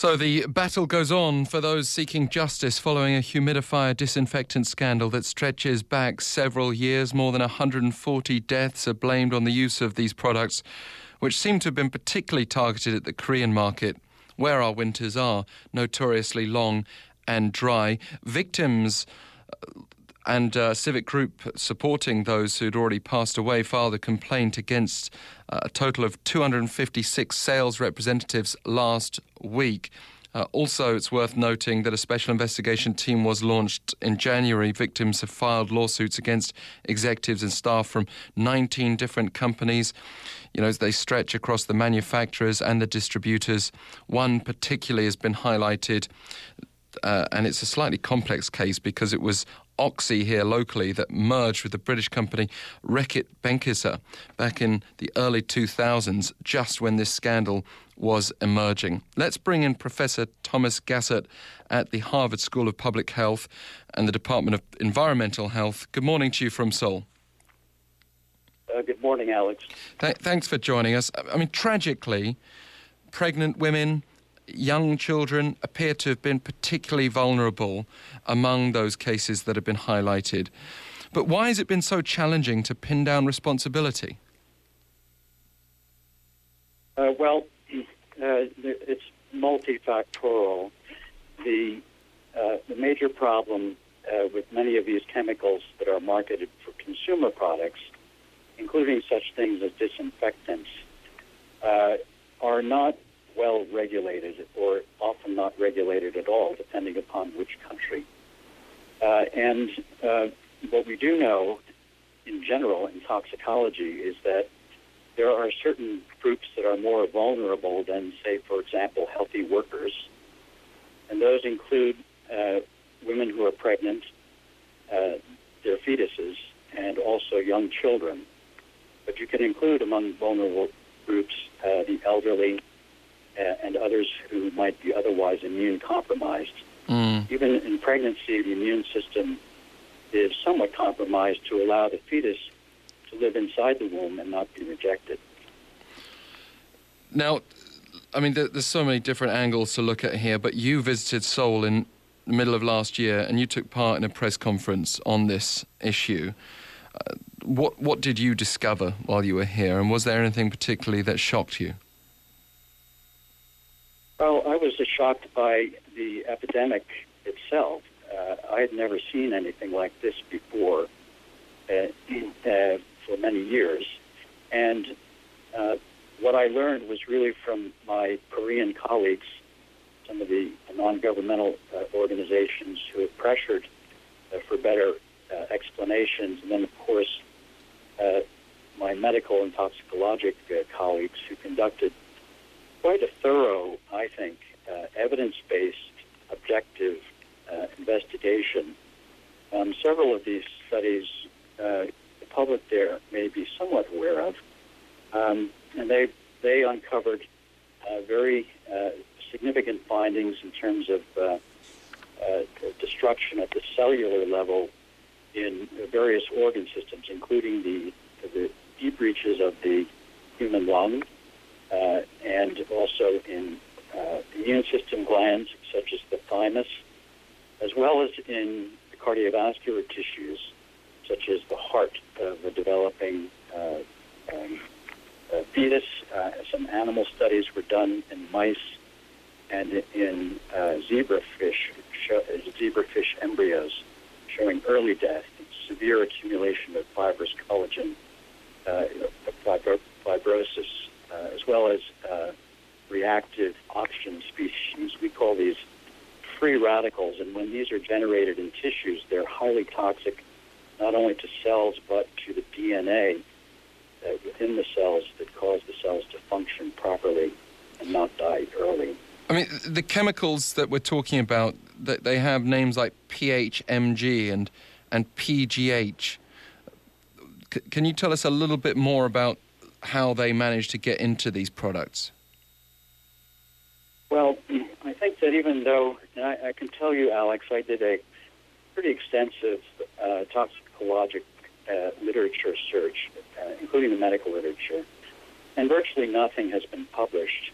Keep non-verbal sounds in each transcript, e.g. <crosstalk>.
So the battle goes on for those seeking justice following a humidifier disinfectant scandal that stretches back several years. More than 140 deaths are blamed on the use of these products, which seem to have been particularly targeted at the Korean market, where our winters are notoriously long and dry. Victims and a uh, civic group supporting those who'd already passed away filed a complaint against uh, a total of 256 sales representatives last week. Uh, also, it's worth noting that a special investigation team was launched in January. Victims have filed lawsuits against executives and staff from 19 different companies. You know, as they stretch across the manufacturers and the distributors. One particularly has been highlighted. Uh, and it's a slightly complex case because it was Oxy here locally that merged with the British company Reckitt Benckiser back in the early 2000s, just when this scandal was emerging. Let's bring in Professor Thomas Gassert at the Harvard School of Public Health and the Department of Environmental Health. Good morning to you from Seoul. Uh, good morning, Alex. Th- thanks for joining us. I mean, tragically, pregnant women, young children appear to have been particularly vulnerable among those cases that have been highlighted. But why has it been so challenging to pin down responsibility? Uh, well, uh, it's multifactorial. The, uh, the major problem uh, with many of these chemicals that are marketed for consumer products, including such things as disinfectants, uh, are not well regulated or often not regulated at all, depending upon which country. Uh, and uh, what we do know in general in toxicology is that there are certain groups that are more vulnerable than, say, for example, healthy workers. And those include uh, women who are pregnant, uh, their fetuses, and also young children. But you can include among vulnerable groups uh, the elderly, and others who might be otherwise immune compromised. Mm. Even in pregnancy, the immune system is somewhat compromised to allow the fetus to live inside the womb and not be rejected. Now, I mean, there's so many different angles to look at here, but you visited Seoul in the middle of last year and you took part in a press conference on this issue. Uh, what, what did you discover while you were here, and was there anything particularly that shocked you? Well, I was shocked by the epidemic itself. Uh, I had never seen anything like this before uh, uh, for many years. And uh, what I learned was really from my Korean colleagues, some of the non governmental uh, organizations who have pressured uh, for better explanations, and then, of course, my medical and toxicologic colleagues who conducted quite a thorough, I think, uh, evidence based, objective uh, investigation. Um, several of these studies uh, the public there may be somewhat aware of, um, and they, they uncovered uh, very uh, significant findings in terms of uh, destruction at the cellular level in various organ systems, including the, the deep reaches of the human lung, uh, and also in uh, immune system glands such as the thymus, as well as in the cardiovascular tissues such as the heart of the developing uh, um, uh, fetus. Uh, some animal studies were done in mice and in uh, zebrafish, zebrafish embryos, showing early death, severe accumulation of fibrous collagen, uh, fibro- fibrosis uh, as well as uh, reactive oxygen species. We call these free radicals, and when these are generated in tissues, they're highly toxic not only to cells but to the DNA uh, within the cells that cause the cells to function properly and not die early. I mean, the chemicals that we're talking about, they have names like PHMG and and PGH. C- can you tell us a little bit more about how they manage to get into these products? Well, I think that even though I, I, can tell you, Alex, I did a pretty extensive uh, toxicologic uh, literature search, uh, including the medical literature, and virtually nothing has been published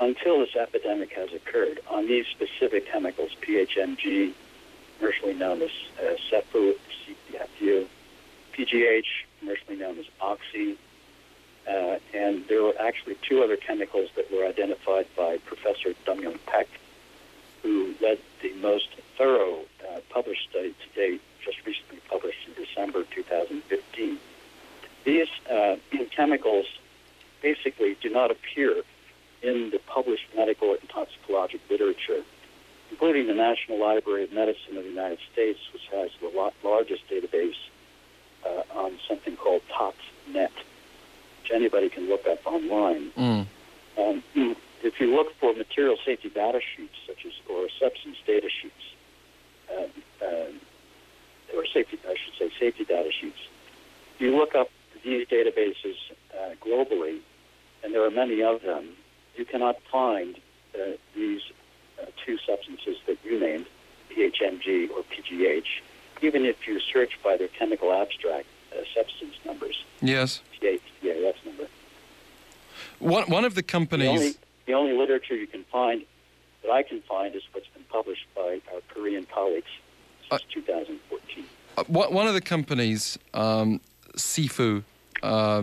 until this epidemic has occurred on these specific chemicals, PHMG, commercially known as uh, CEFU, CPFU, PGH, commercially known as Oxy, uh, and there were actually two other chemicals that were identified by Professor Dong Peck, who led the most thorough uh, published study to date, just recently published in December 2015. These uh, <clears throat> chemicals basically do not appear in the published medical and toxicologic literature, including the National Library of Medicine of the United States, which has the largest database uh, on something called ToxNet which anybody can look up online. Mm. Um, <clears throat> if you look for material safety data sheets, such as or substance data sheets, uh, uh, or safety, I should say, safety data sheets, you look up these databases uh, globally, and there are many of them. You cannot find uh, these uh, two substances that you named, PHMG or PGH, even if you search by their chemical abstract uh, substance numbers. Yes. PH, number. One, one of the companies. The only, the only literature you can find that I can find is what's been published by our Korean colleagues since uh, 2014. Uh, one of the companies, um, Sifu, uh,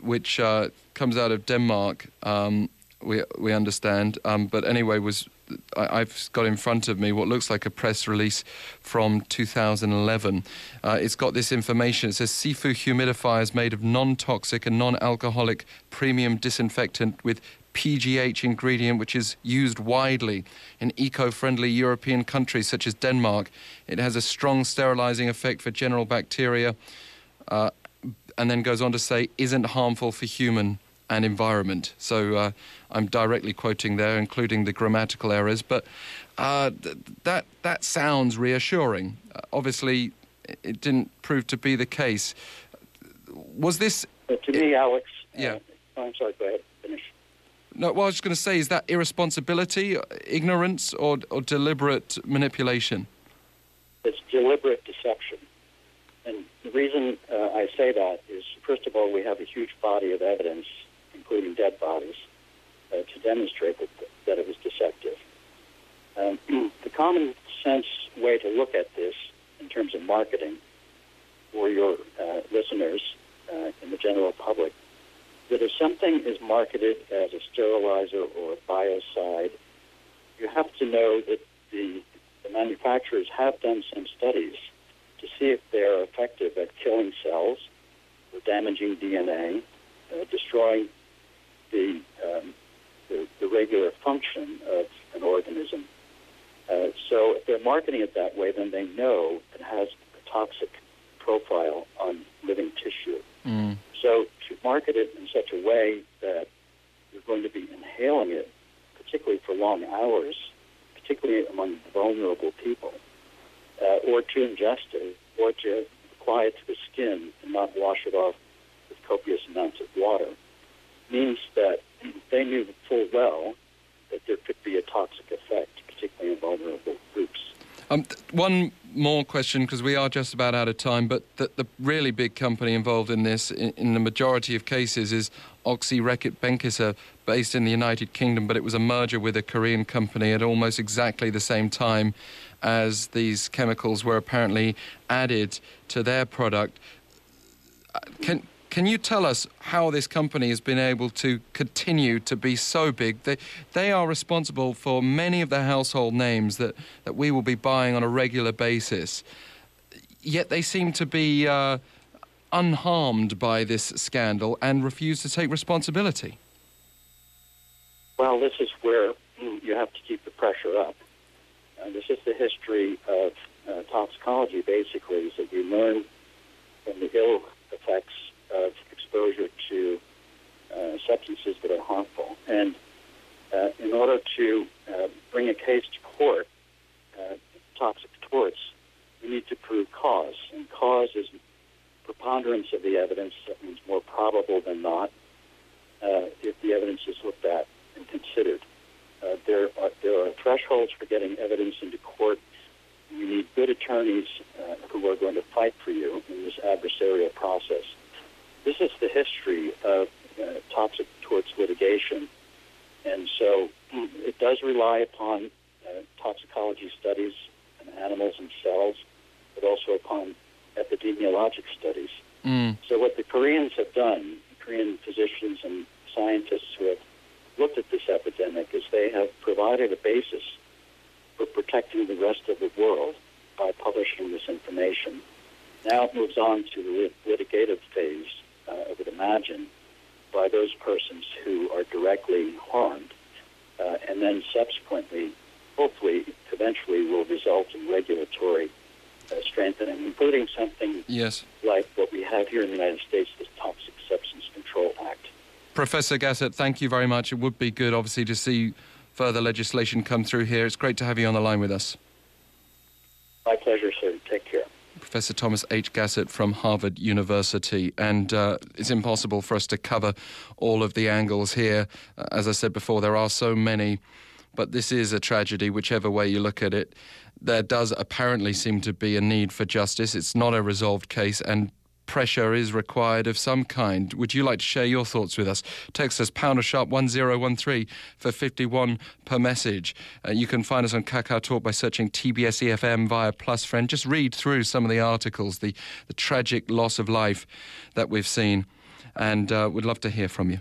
which uh, comes out of Denmark, um, we we understand, um, but anyway, was I, have got in front of me what looks like a press release from 2011. Uh, it's got this information. It says Sifu humidifiers made of non-toxic and non-alcoholic premium disinfectant with PGH ingredient, which is used widely in eco friendly European countries such as Denmark. It has a strong sterilizing effect for general bacteria, uh, and then goes on to say, isn't harmful for human and environment. So uh, I'm directly quoting there, including the grammatical errors. But uh, th- that that sounds reassuring. Uh, obviously, it didn't prove to be the case. Was this? to me, Alex. Uh, yeah. I'm sorry. Go ahead. Finish. No, what I was just going to say is that irresponsibility, ignorance, or, or deliberate manipulation. It's deliberate deception. And the reason uh, I say that is, first of all, we have a huge body of evidence including dead bodies, uh, to demonstrate that, that it was deceptive. Um, <clears throat> the common sense way to look at this in terms of marketing for your uh, listeners uh, in the general public that if something is marketed as a sterilizer or a biocide, you have to know that the, the manufacturers have done some studies to see if they're effective at killing cells or damaging DNA, uh, destroying the, um, the, the, regular function of an organism. Uh, so if they're marketing it that way, then they know it has a toxic profile on living tissue. Mm. So to market it in such a way that you're going to be inhaling it, particularly for long hours, particularly among vulnerable people, uh, or to ingest it, or to apply it to the skin and not wash it off with copious amounts of water means that they knew full well that there could be a toxic effect, particularly in vulnerable groups. Um, one more question, because we are just about out of time, but the, the really big company involved in this, in, in, the majority of cases, is Oxy Reckitt Benckiser, based in the United Kingdom, but it was a merger with a Korean company at almost exactly the same time as these chemicals were apparently added to their product. Uh, can can you tell us how this company has been able to continue to be so big? They, they are responsible for many of the household names that, that we will be buying on a regular basis. Yet they seem to be uh, unharmed by this scandal and refuse to take responsibility. Well, this is where you have to keep the pressure up. Uh, this is the history of uh, toxicology, basically, is that you learn from the ill effects of exposure to uh, substances that are harmful. And uh, in order to uh, bring a case to court, uh, toxic torts, we need to prove cause. And cause is preponderance of the evidence. That means more probable than not. uh, if the evidence is looked at and considered. Uh, there are there are thresholds for getting evidence into court. You need good attorneys who are going to fight for you in this adversarial process. This is the history of uh, toxic torts litigation, and so it does rely upon uh, toxicology studies in animals and cells, but also upon epidemiologic studies. Mm. So what the Koreans have done, Korean physicians and scientists who have looked at this epidemic, is they have provided a basis for protecting the rest of the world by publishing this information. Now it moves on to the litigative phase, uh, I would imagine, by those persons who are directly harmed, uh, and then subsequently, hopefully, eventually will result in regulatory uh, strengthening, including something Yes. like what we have here in the United States, the Toxic Substance Control Act. Professor Gassert, thank you very much. It would be good, obviously, to see further legislation come through here. It's great to have you on the line with us. My pleasure, sir. Take care. Professor Thomas H. Gassert from Harvard University. And uh, it's impossible for us to cover all of the angles here. Uh, as I said before, there are so many. But this is a tragedy, whichever way you look at it. There does apparently seem to be a need for justice. It's not a resolved case, and pressure is required of some kind. Would you like to share your thoughts with us? Text us pounder sharp 1013 for 51 per message. Uh, you can find us on Kakao Talk by searching TBS EFM via Plus Friend. Just read through some of the articles, the, the tragic loss of life that we've seen, and uh, we'd love to hear from you.